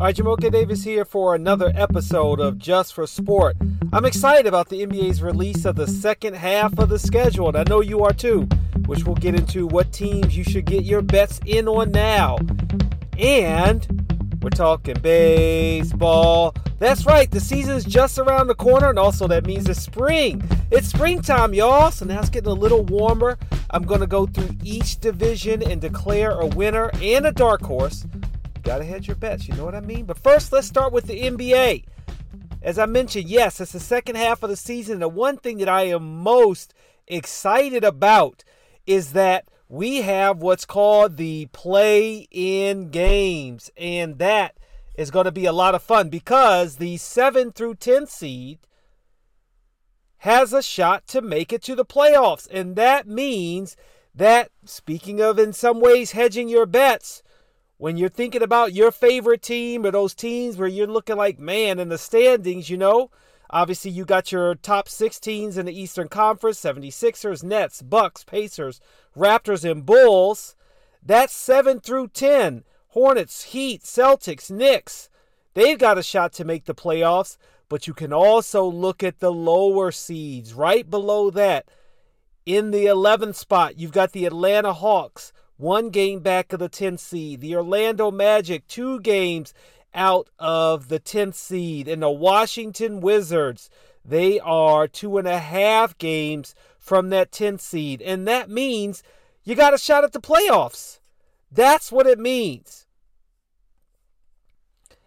All right, Jamoke Davis here for another episode of Just for Sport. I'm excited about the NBA's release of the second half of the schedule, and I know you are too, which we'll get into what teams you should get your bets in on now. And we're talking baseball. That's right, the season's just around the corner, and also that means it's spring. It's springtime, y'all, so now it's getting a little warmer. I'm going to go through each division and declare a winner and a dark horse Gotta hedge your bets, you know what I mean? But first, let's start with the NBA. As I mentioned, yes, it's the second half of the season. The one thing that I am most excited about is that we have what's called the play in games. And that is going to be a lot of fun because the 7 through 10 seed has a shot to make it to the playoffs. And that means that, speaking of in some ways hedging your bets, when you're thinking about your favorite team or those teams where you're looking like, man, in the standings, you know, obviously you got your top six teams in the Eastern Conference 76ers, Nets, Bucks, Pacers, Raptors, and Bulls. That's 7 through 10. Hornets, Heat, Celtics, Knicks. They've got a shot to make the playoffs, but you can also look at the lower seeds right below that. In the 11th spot, you've got the Atlanta Hawks one game back of the 10th seed. The Orlando Magic, two games out of the 10th seed. And the Washington Wizards, they are two and a half games from that 10th seed. And that means you got a shot at the playoffs. That's what it means.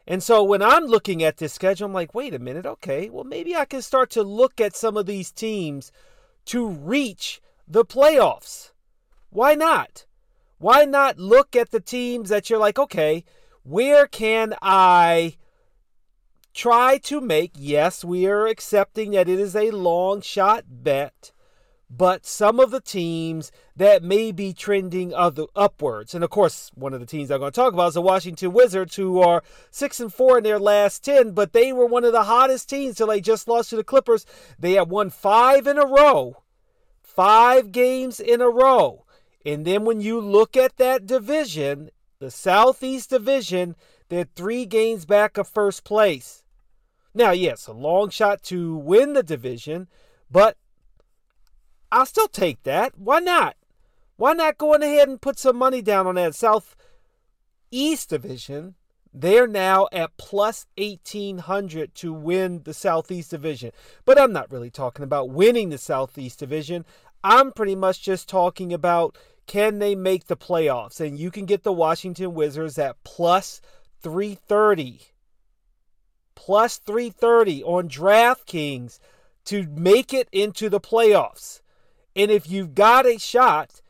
And so when I'm looking at this schedule, I'm like, wait a minute, okay, well, maybe I can start to look at some of these teams to reach the playoffs. Why not? Why not look at the teams that you're like, okay, where can I try to make? Yes, we are accepting that it is a long shot bet, but some of the teams that may be trending other upwards. And of course, one of the teams I'm going to talk about is the Washington Wizards, who are six and four in their last ten, but they were one of the hottest teams till they just lost to the Clippers. They have won five in a row, five games in a row. And then when you look at that division, the Southeast Division, they're three games back of first place. Now, yes, a long shot to win the division, but I'll still take that. Why not? Why not go ahead and put some money down on that Southeast Division? They're now at plus 1800 to win the Southeast Division. But I'm not really talking about winning the Southeast Division. I'm pretty much just talking about can they make the playoffs? And you can get the Washington Wizards at plus 330. Plus 330 on DraftKings to make it into the playoffs. And if you've got a shot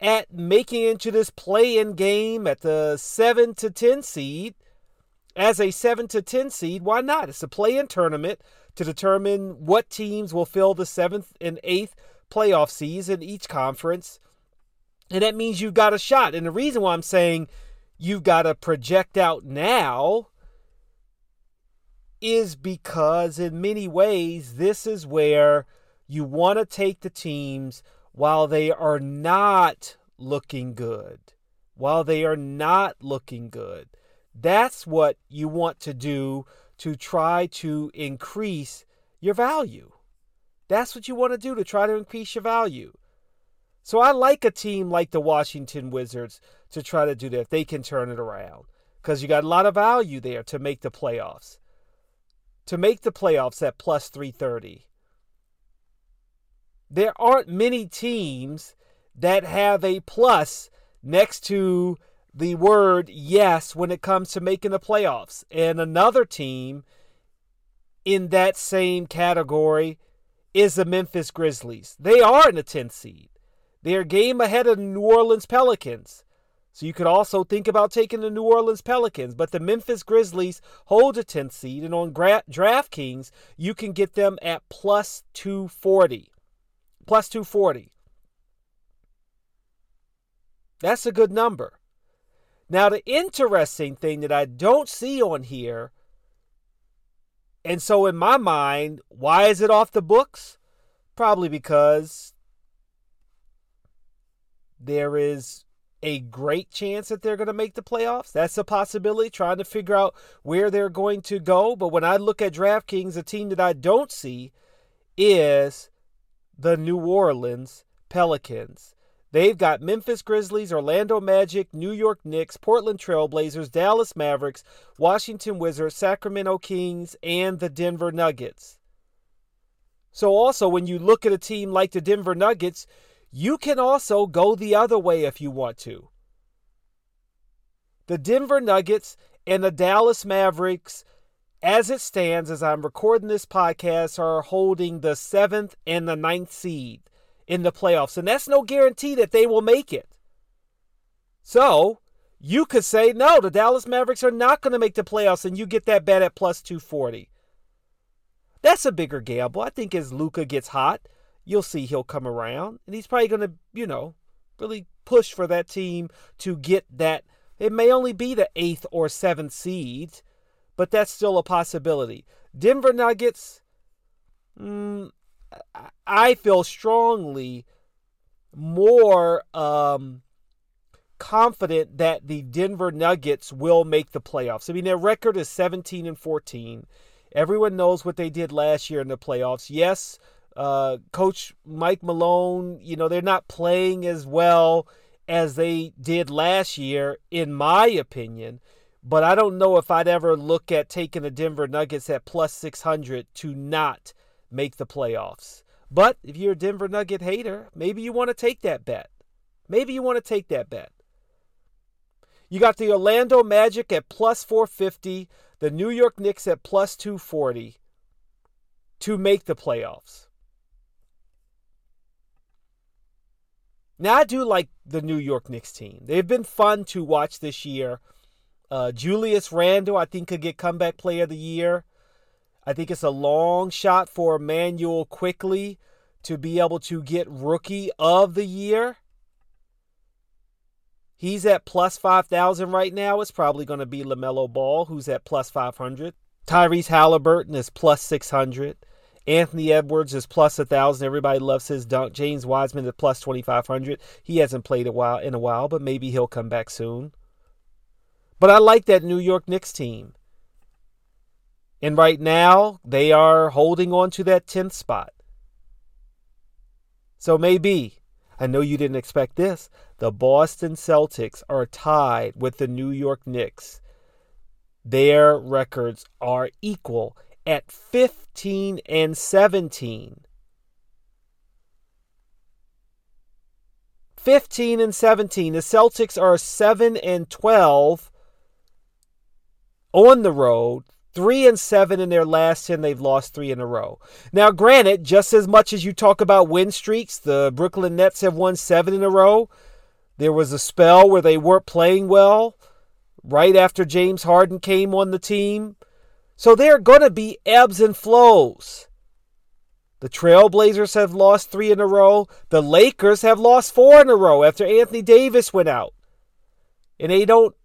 at making into this play in game at the 7 to 10 seed, as a 7 to 10 seed, why not? It's a play in tournament to determine what teams will fill the 7th and 8th playoff seeds in each conference. And that means you've got a shot. And the reason why I'm saying you've got to project out now is because, in many ways, this is where you want to take the teams while they are not looking good. While they are not looking good. That's what you want to do to try to increase your value. That's what you want to do to try to increase your value. So I like a team like the Washington Wizards to try to do that if they can turn it around. Because you got a lot of value there to make the playoffs. To make the playoffs at plus 330. There aren't many teams that have a plus next to the word yes when it comes to making the playoffs. And another team in that same category is the Memphis Grizzlies. They are in the 10th seed. They're game ahead of the New Orleans Pelicans. So you could also think about taking the New Orleans Pelicans, but the Memphis Grizzlies hold a 10th seed, and on Gra- DraftKings, you can get them at plus 240. Plus 240. That's a good number. Now, the interesting thing that I don't see on here, and so in my mind, why is it off the books? Probably because there is a great chance that they're going to make the playoffs. That's a possibility, trying to figure out where they're going to go. But when I look at DraftKings, a team that I don't see is the New Orleans Pelicans. They've got Memphis Grizzlies, Orlando Magic, New York Knicks, Portland Trailblazers, Dallas Mavericks, Washington Wizards, Sacramento Kings, and the Denver Nuggets. So, also, when you look at a team like the Denver Nuggets, you can also go the other way if you want to. The Denver Nuggets and the Dallas Mavericks, as it stands, as I'm recording this podcast, are holding the seventh and the ninth seed in the playoffs. And that's no guarantee that they will make it. So you could say, no, the Dallas Mavericks are not going to make the playoffs, and you get that bet at plus 240. That's a bigger gamble. I think as Luka gets hot, you'll see he'll come around, and he's probably going to, you know, really push for that team to get that. It may only be the eighth or seventh seed, but that's still a possibility. Denver Nuggets, mm, I feel strongly more um, confident that the Denver Nuggets will make the playoffs. I mean, their record is 17 and 14. Everyone knows what they did last year in the playoffs. Yes, uh, Coach Mike Malone, you know, they're not playing as well as they did last year, in my opinion. But I don't know if I'd ever look at taking the Denver Nuggets at plus 600 to not make the playoffs. But if you're a Denver Nugget hater, maybe you want to take that bet. Maybe you want to take that bet. You got the Orlando Magic at plus 450, the New York Knicks at plus 240 to make the playoffs. Now, I do like the New York Knicks team. They've been fun to watch this year. Uh, Julius Randle, I think, could get comeback player of the year. I think it's a long shot for Immanuel Quickley to be able to get rookie of the year. He's at plus 5,000 right now. It's probably going to be LaMelo Ball, who's at plus 500. Tyrese Halliburton is plus 600. Anthony Edwards is plus a plus 1,000. Everybody loves his dunk. James Wiseman is plus 2,500. He hasn't played a while in a while, but maybe he'll come back soon. But I like that New York Knicks team. And right now, they are holding on to that 10th spot. So maybe, I know you didn't expect this, the Boston Celtics are tied with the New York Knicks. Their records are equal at 15 and 17. 15 and 17. The Celtics are 7 and 12 on the road. Three and seven in their last 10, they've lost three in a row. Now, granted, just as much as you talk about win streaks, the Brooklyn Nets have won seven in a row. There was a spell where they weren't playing well right after James Harden came on the team. So there are going to be ebbs and flows. The Trailblazers have lost three in a row. The Lakers have lost four in a row after Anthony Davis went out. And they don't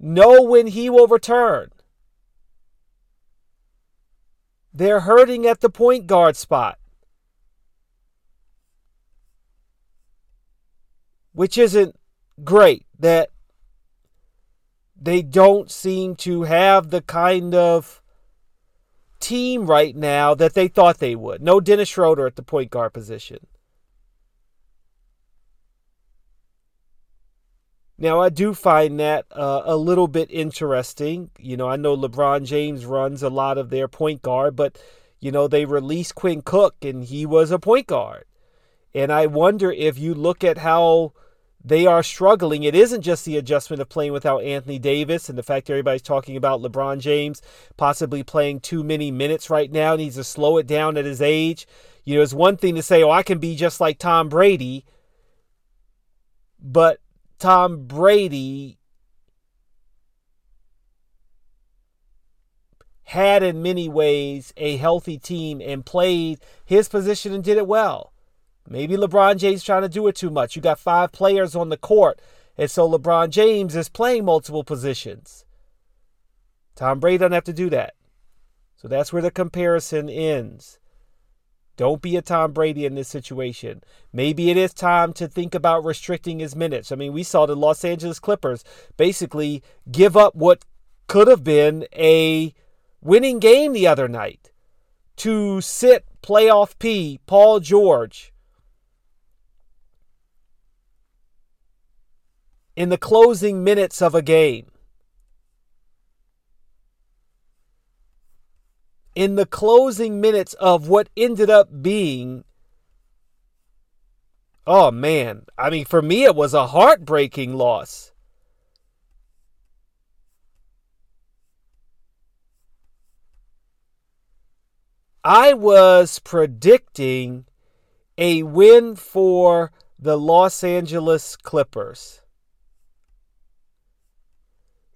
know when he will return. They're hurting at the point guard spot, which isn't great that they don't seem to have the kind of team right now that they thought they would. No Dennis Schroeder at the point guard position. Now, I do find that uh, a little bit interesting. You know, I know LeBron James runs a lot of their point guard, but, you know, they released Quinn Cook and he was a point guard. And I wonder if you look at how they are struggling, it isn't just the adjustment of playing without Anthony Davis and the fact everybody's talking about LeBron James possibly playing too many minutes right now, needs to slow it down at his age. You know, it's one thing to say, oh, I can be just like Tom Brady. But Tom Brady had in many ways a healthy team and played his position and did it well. Maybe LeBron James is trying to do it too much. You got five players on the court, and so LeBron James is playing multiple positions. Tom Brady doesn't have to do that. So that's where the comparison ends. Don't be a Tom Brady in this situation. Maybe it is time to think about restricting his minutes. I mean, we saw the Los Angeles Clippers basically give up what could have been a winning game the other night to sit playoff P, Paul George, in the closing minutes of a game. In the closing minutes of what ended up being. Oh man, I mean, for me, it was a heartbreaking loss. I was predicting a win for the Los Angeles Clippers.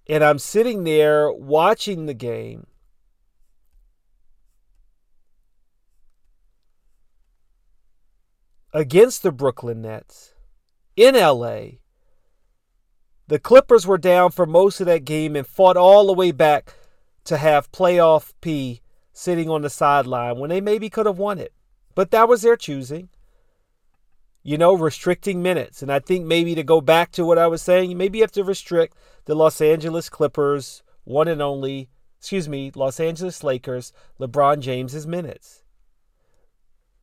And I'm sitting there watching the game. Against the Brooklyn Nets in LA. The Clippers were down for most of that game and fought all the way back to have playoff P sitting on the sideline when they maybe could have won it. But that was their choosing. You know, restricting minutes. And I think maybe to go back to what I was saying, maybe you have to restrict the Los Angeles Clippers, one and only, excuse me, Los Angeles Lakers, LeBron James's minutes.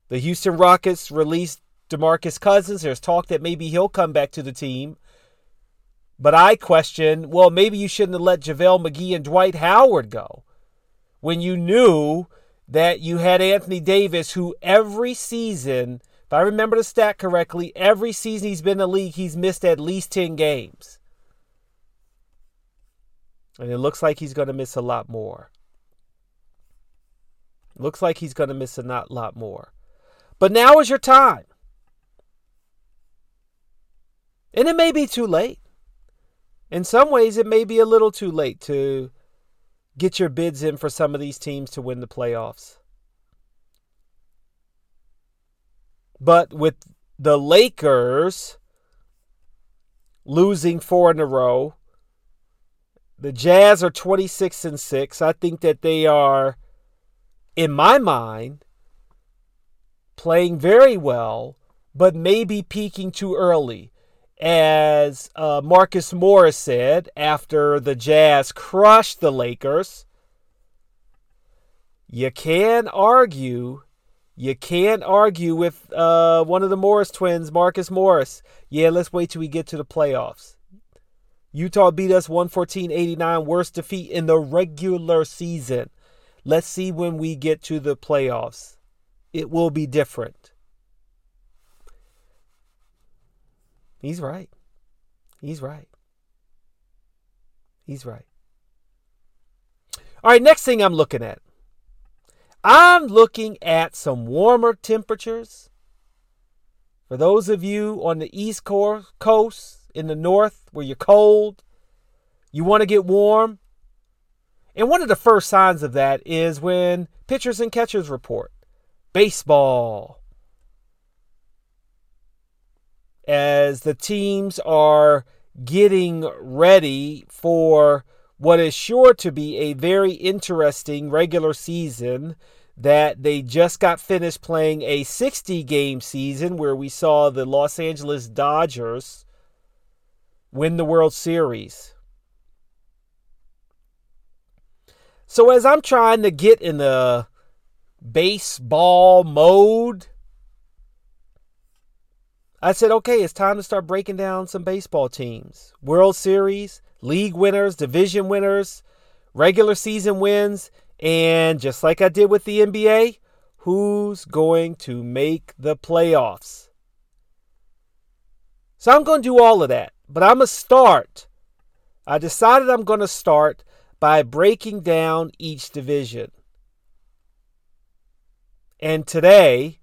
The Houston Rockets released DeMarcus Cousins. There's talk that maybe he'll come back to the team. But I question, well, maybe you shouldn't have let JaVale McGee and Dwight Howard go when you knew that you had Anthony Davis, who every season, if I remember the stat correctly, every season he's been in the league, he's missed at least 10 games. And it looks like he's going to miss a lot more. Looks like he's going to miss a not, lot more. But now is your time. And it may be too late. In some ways, it may be a little too late to get your bids in for some of these teams to win the playoffs. But with the Lakers losing four in a row, the Jazz are 26 and 6. I think that they are, in my mind, playing very well, but maybe peaking too early as uh, Marcus Morris said after the Jazz crushed the Lakers, you can argue, you can't argue with uh, one of the Morris twins, Marcus Morris. Yeah, let's wait till we get to the playoffs. Utah beat us 114-89, worst defeat in the regular season. Let's see when we get to the playoffs. It will be different. He's right. He's right. He's right. All right, next thing I'm looking at. I'm looking at some warmer temperatures. For those of you on the East Coast, in the North, where you're cold, you want to get warm. And one of the first signs of that is when pitchers and catchers report. Baseball, as the teams are getting ready for what is sure to be a very interesting regular season that they just got finished playing a 60 game season where we saw the Los Angeles Dodgers win the World Series. So as I'm trying to get in the baseball mode, I said, okay, it's time to start breaking down some baseball teams. World Series, league winners, division winners, regular season wins, and just like I did with the NBA, who's going to make the playoffs? So I'm going to do all of that, but I'm going to start. I decided I'm going to start by breaking down each division. And today,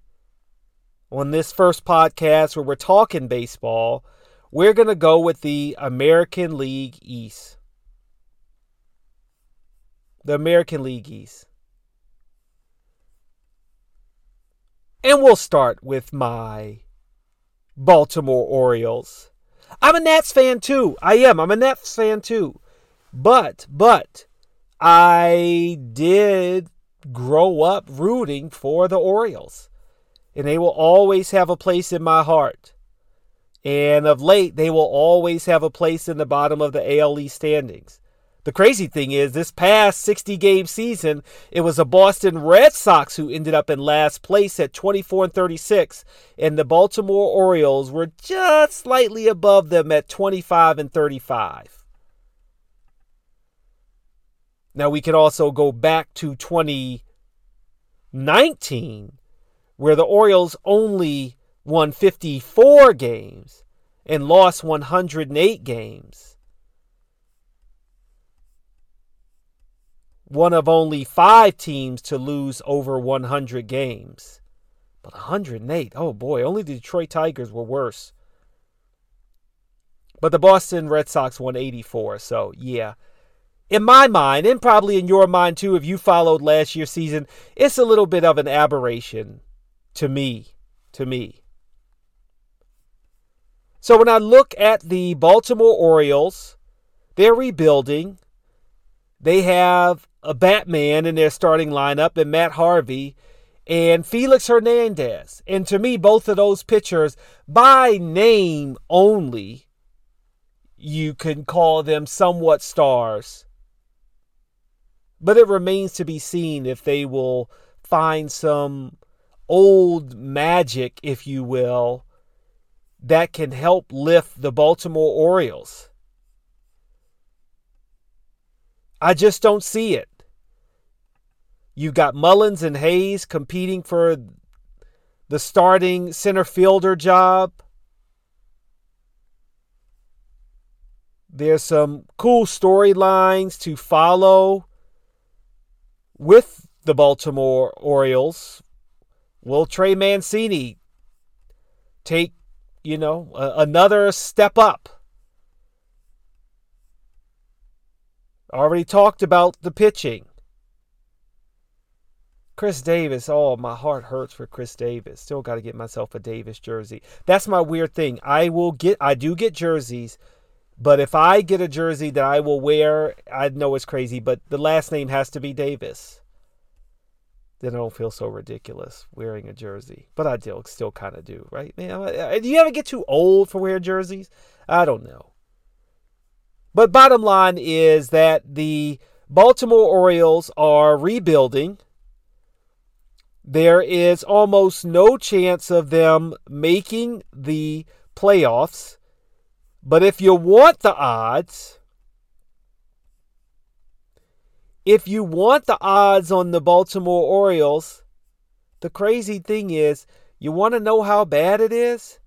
on this first podcast where we're talking baseball, we're going to go with the American League East. The American League East. And we'll start with my Baltimore Orioles. I'm a Nats fan too. I am. I'm a Nats fan too. But, but, I did grow up rooting for the Orioles. and they will always have a place in my heart. And of late, they will always have a place in the bottom of the ALE standings. The crazy thing is, this past 60 game season, it was the Boston Red Sox who ended up in last place at 24 and 36, and the Baltimore Orioles were just slightly above them at 25 and 35. Now, we can also go back to 2019, where the Orioles only won 54 games and lost 108 games. One of only five teams to lose over 100 games. But 108, oh boy, only the Detroit Tigers were worse. But the Boston Red Sox won 84, so yeah. In my mind, and probably in your mind too, if you followed last year's season, it's a little bit of an aberration to me. To me. So when I look at the Baltimore Orioles, they're rebuilding. They have a Batman in their starting lineup and Matt Harvey and Felix Hernandez. And to me, both of those pitchers, by name only, you can call them somewhat stars. But it remains to be seen if they will find some old magic, if you will, that can help lift the Baltimore Orioles. I just don't see it. You've got Mullins and Hayes competing for the starting center fielder job. There's some cool storylines to follow with the Baltimore Orioles. Will Trey Mancini take you know, another step up. Already talked about the pitching. Chris Davis, oh, my heart hurts for Chris Davis. Still got to get myself a Davis jersey. That's my weird thing. I will get, I do get jerseys, but if I get a jersey that I will wear, I know it's crazy, but the last name has to be Davis then I don't feel so ridiculous wearing a jersey. But I still, still kind of do, right? Man, do you ever get too old for wearing jerseys? I don't know. But bottom line is that the Baltimore Orioles are rebuilding. There is almost no chance of them making the playoffs. But if you want the odds, if you want the odds on the Baltimore Orioles, the crazy thing is, you want to know how bad it is?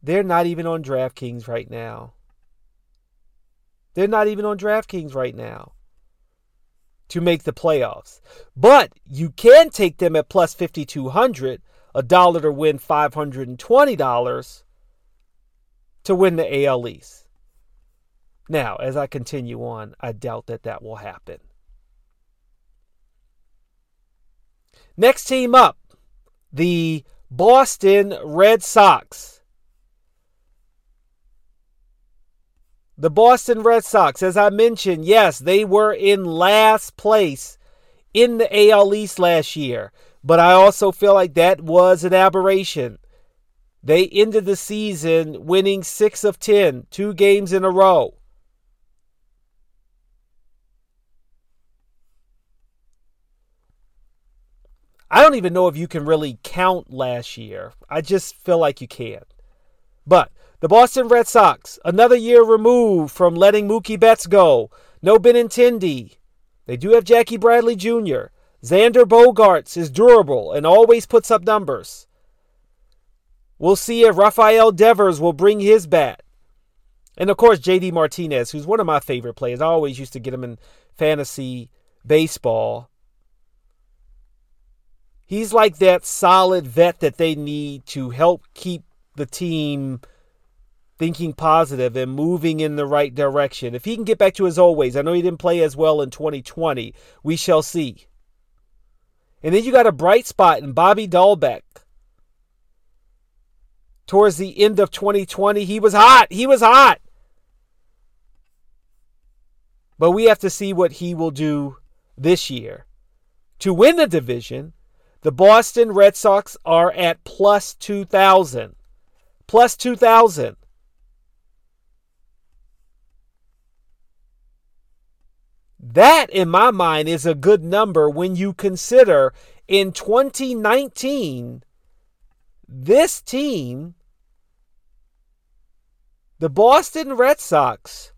They're not even on DraftKings right now. They're not even on DraftKings right now to make the playoffs. But you can take them at plus 5200, a dollar to win $520 to win the AL East. Now, as I continue on, I doubt that that will happen. Next team up, the Boston Red Sox. The Boston Red Sox, as I mentioned, yes, they were in last place in the AL East last year, but I also feel like that was an aberration. They ended the season winning six of ten, two games in a row. I don't even know if you can really count last year. I just feel like you can. But the Boston Red Sox, another year removed from letting Mookie Betts go. No Benintendi. They do have Jackie Bradley Jr. Xander Bogaerts is durable and always puts up numbers. We'll see if Rafael Devers will bring his bat. And of course, JD Martinez, who's one of my favorite players. I always used to get him in fantasy baseball. He's like that solid vet that they need to help keep the team thinking positive and moving in the right direction. If he can get back to his old ways, I know he didn't play as well in 2020. We shall see. And then you got a bright spot in Bobby Dalbec. Towards the end of 2020, he was hot. He was hot. But we have to see what he will do this year to win the division The Boston Red Sox are at plus 2,000. Plus 2,000. That, in my mind, is a good number when you consider in 2019, this team, the Boston Red Sox,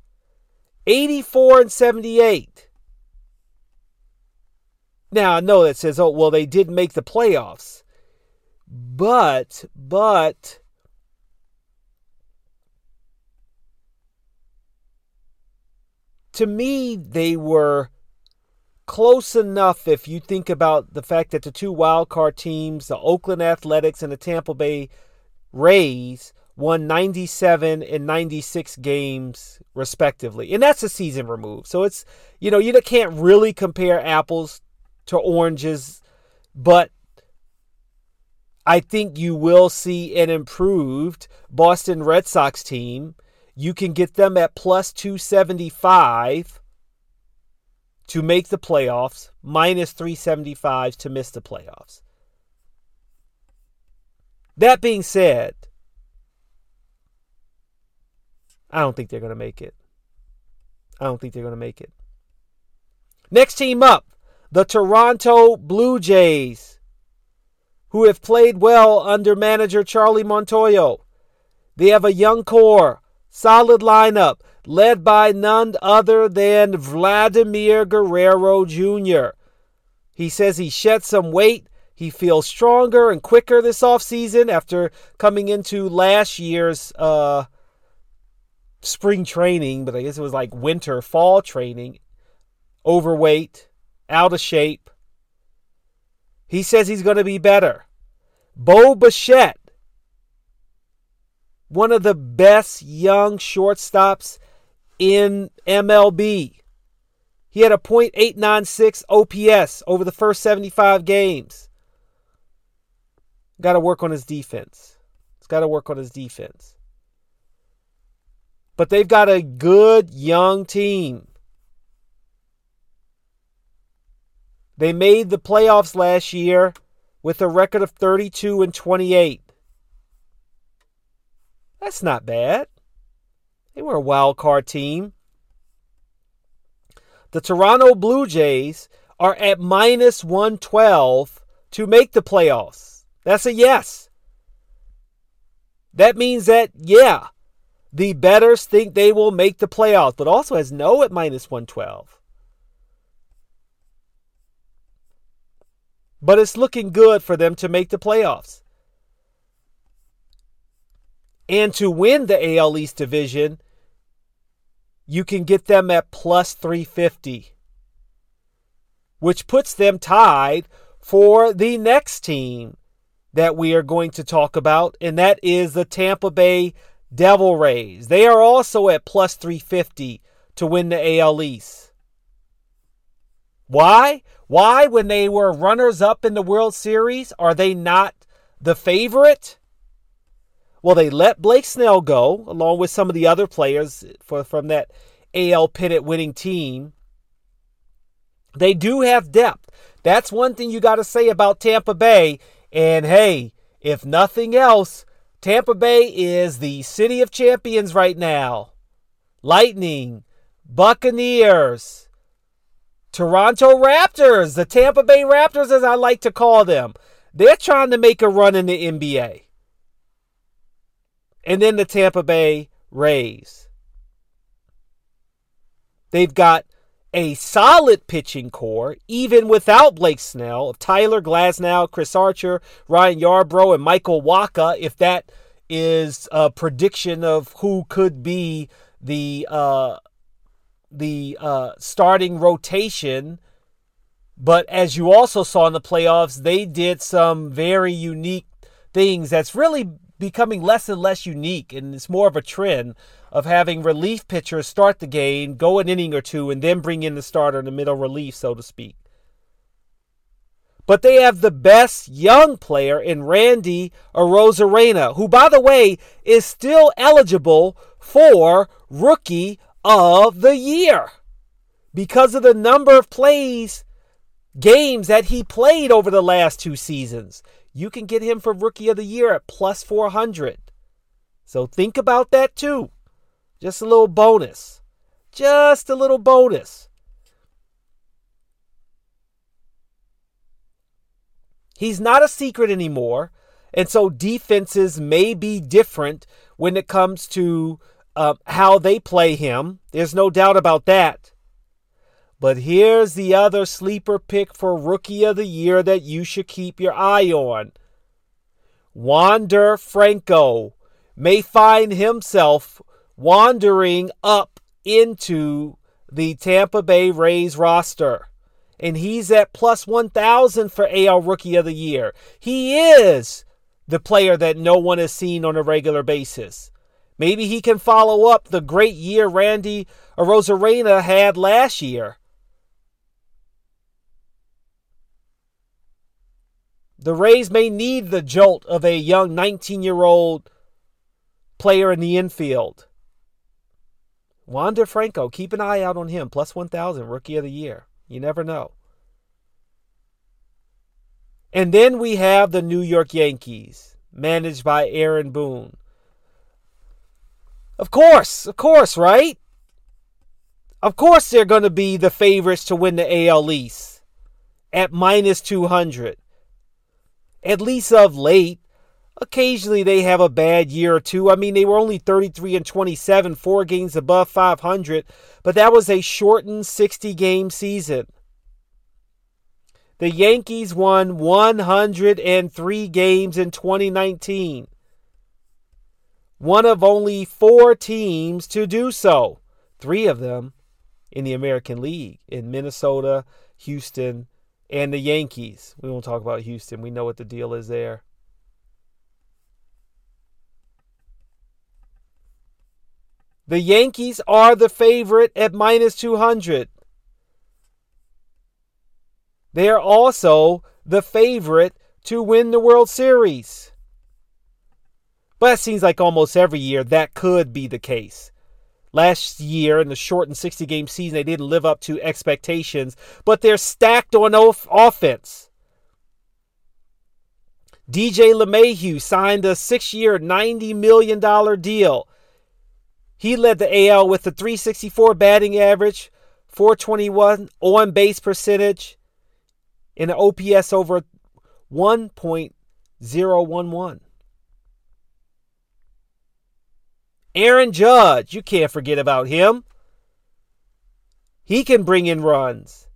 84 and 78. Now, I know that says, oh, well, they did make the playoffs. But, but, to me, they were close enough if you think about the fact that the two wild card teams, the Oakland Athletics and the Tampa Bay Rays, won 97 and 96 games respectively. And that's a season removed. So it's, you know, you can't really compare apples to oranges, but I think you will see an improved Boston Red Sox team. You can get them at plus 275 to make the playoffs, minus 375 to miss the playoffs. That being said, I don't think they're going to make it. I don't think they're going to make it. Next team up, the Toronto Blue Jays, who have played well under manager Charlie Montoyo. They have a young core, solid lineup, led by none other than Vladimir Guerrero Jr. He says he shed some weight. He feels stronger and quicker this offseason after coming into last year's uh, spring training, but I guess it was like winter, fall training. Overweight, out of shape. He says he's going to be better. Bo Bichette, one of the best young shortstops in MLB. He had a .896 OPS over the first 75 games. Got to work on his defense. He's got to work on his defense. But they've got a good young team. They made the playoffs last year with a record of 32 and 28. That's not bad. They were a wild card team. The Toronto Blue Jays are at minus 112 to make the playoffs. That's a yes. That means that, yeah, the betters think they will make the playoffs, but also has no at minus 112. But it's looking good for them to make the playoffs. And to win the AL East division, you can get them at plus 350, which puts them tied for the next team that we are going to talk about, and that is the Tampa Bay Devil Rays. They are also at plus 350 to win the AL East. Why? Why, when they were runners up in the World Series, are they not the favorite? Well, they let Blake Snell go, along with some of the other players for, from that AL pennant winning team. They do have depth. That's one thing you got to say about Tampa Bay. And hey, if nothing else, Tampa Bay is the city of champions right now. Lightning, Buccaneers, Toronto Raptors, the Tampa Bay Raptors, as I like to call them. They're trying to make a run in the NBA. And then the Tampa Bay Rays. They've got a solid pitching core, even without Blake Snell, of Tyler Glasnow, Chris Archer, Ryan Yarbrough, and Michael Wacha, if that is a prediction of who could be the uh, the uh, starting rotation. But as you also saw in the playoffs, they did some very unique things that's really becoming less and less unique, and it's more of a trend of having relief pitchers start the game, go an inning or two, and then bring in the starter in the middle relief, so to speak. But they have the best young player in Randy Arozarena, who, by the way, is still eligible for Rookie of the Year because of the number of plays games that he played over the last two seasons. You can get him for Rookie of the Year at plus 400. So think about that too. Just a little bonus. Just a little bonus. He's not a secret anymore. And so defenses may be different when it comes to uh, how they play him. There's no doubt about that. But here's the other sleeper pick for Rookie of the Year that you should keep your eye on. Wander Franco may find himself wandering up into the Tampa Bay Rays roster. And he's at plus 1,000 for AL Rookie of the Year. He is the player that no one has seen on a regular basis. Maybe he can follow up the great year Randy Arozarena had last year. The Rays may need the jolt of a young 19 year old player in the infield. Wander Franco, keep an eye out on him. Plus 1,000, rookie of the year. You never know. And then we have the New York Yankees, managed by Aaron Boone. Of course, of course, right? Of course, they're going to be the favorites to win the AL East at minus 200. At least of late. Occasionally they have a bad year or two. I mean, they were only 33 and 27, four games above 500, but that was a shortened 60 game season. The Yankees won 103 games in 2019. One of only four teams to do so. Three of them in the American League in Minnesota, Houston, and the Yankees. We won't talk about Houston. We know what the deal is there. The Yankees are the favorite at minus 200. They are also the favorite to win the World Series. But it seems like almost every year that could be the case. Last year, in the shortened 60 game season, they didn't live up to expectations, but they're stacked on offense. DJ LeMahieu signed a six year, $90 million deal. He led the AL with a 364 batting average, 421 on base percentage, and an OPS over 1.011. Aaron Judge, you can't forget about him. He can bring in runs.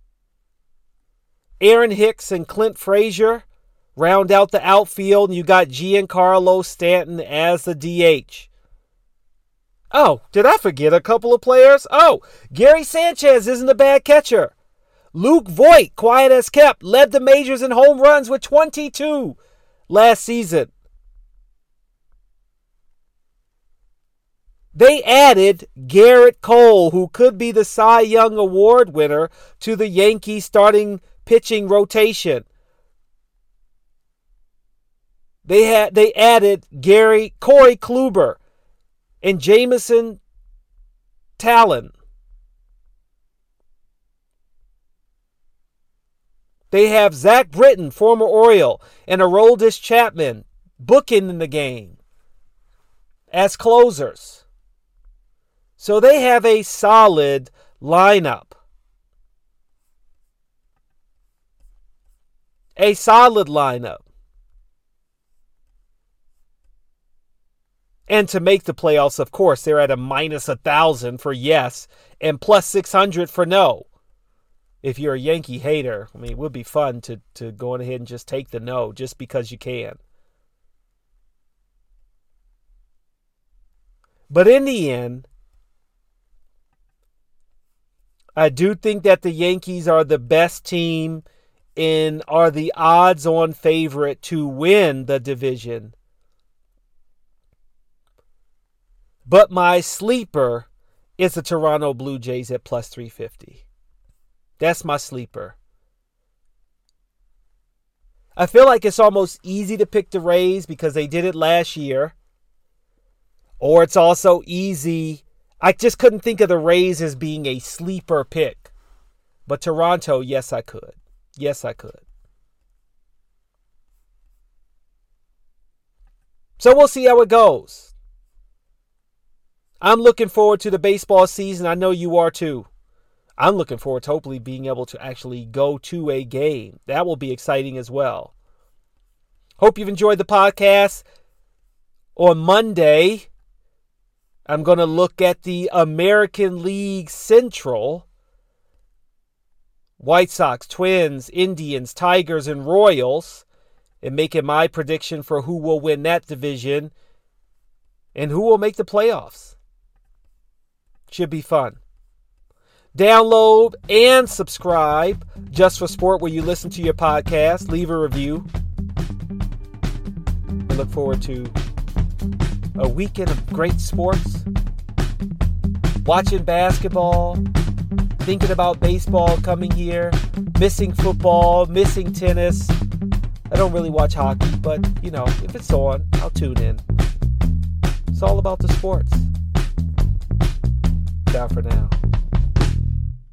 Aaron Hicks and Clint Frazier round out the outfield, and you got Giancarlo Stanton as the DH. Oh, did I forget a couple of players? Oh, Gary Sanchez isn't a bad catcher. Luke Voit, quiet as kept, led the majors in home runs with 22 last season. They added Gerrit Cole, who could be the Cy Young Award winner, to the Yankees starting pitching rotation. They had they added Gary Corey Kluber, and Jameson Taillon. They have Zach Britton, former Oriole, and Aroldis Chapman booking in the game as closers. So they have a solid lineup. A solid lineup. And to make the playoffs, of course, they're at a minus a thousand for yes and plus six hundred for no. If you're a Yankee hater, I mean, it would be fun to to go ahead and just take the no just because you can. But in the end, I do think that the Yankees are the best team and are the odds on favorite to win the division. But my sleeper is the Toronto Blue Jays at plus 350. That's my sleeper. I feel like it's almost easy to pick the Rays because they did it last year. Or it's also easy. I just couldn't think of the Rays as being a sleeper pick. But Toronto, yes, I could. Yes, I could. So we'll see how it goes. I'm looking forward to the baseball season. I know you are too. I'm looking forward to hopefully being able to actually go to a game. That will be exciting as well. Hope you've enjoyed the podcast. On Monday, I'm going to look at the American League Central. White Sox, Twins, Indians, Tigers, and Royals and making my prediction for who will win that division and who will make the playoffs. Should be fun. Download and subscribe just for sport where you listen to your podcast. Leave a review. I look forward to a weekend of great sports. Watching basketball, thinking about baseball coming here, missing football, missing tennis. I don't really watch hockey, but you know, if it's on, I'll tune in. It's all about the sports. Down for now.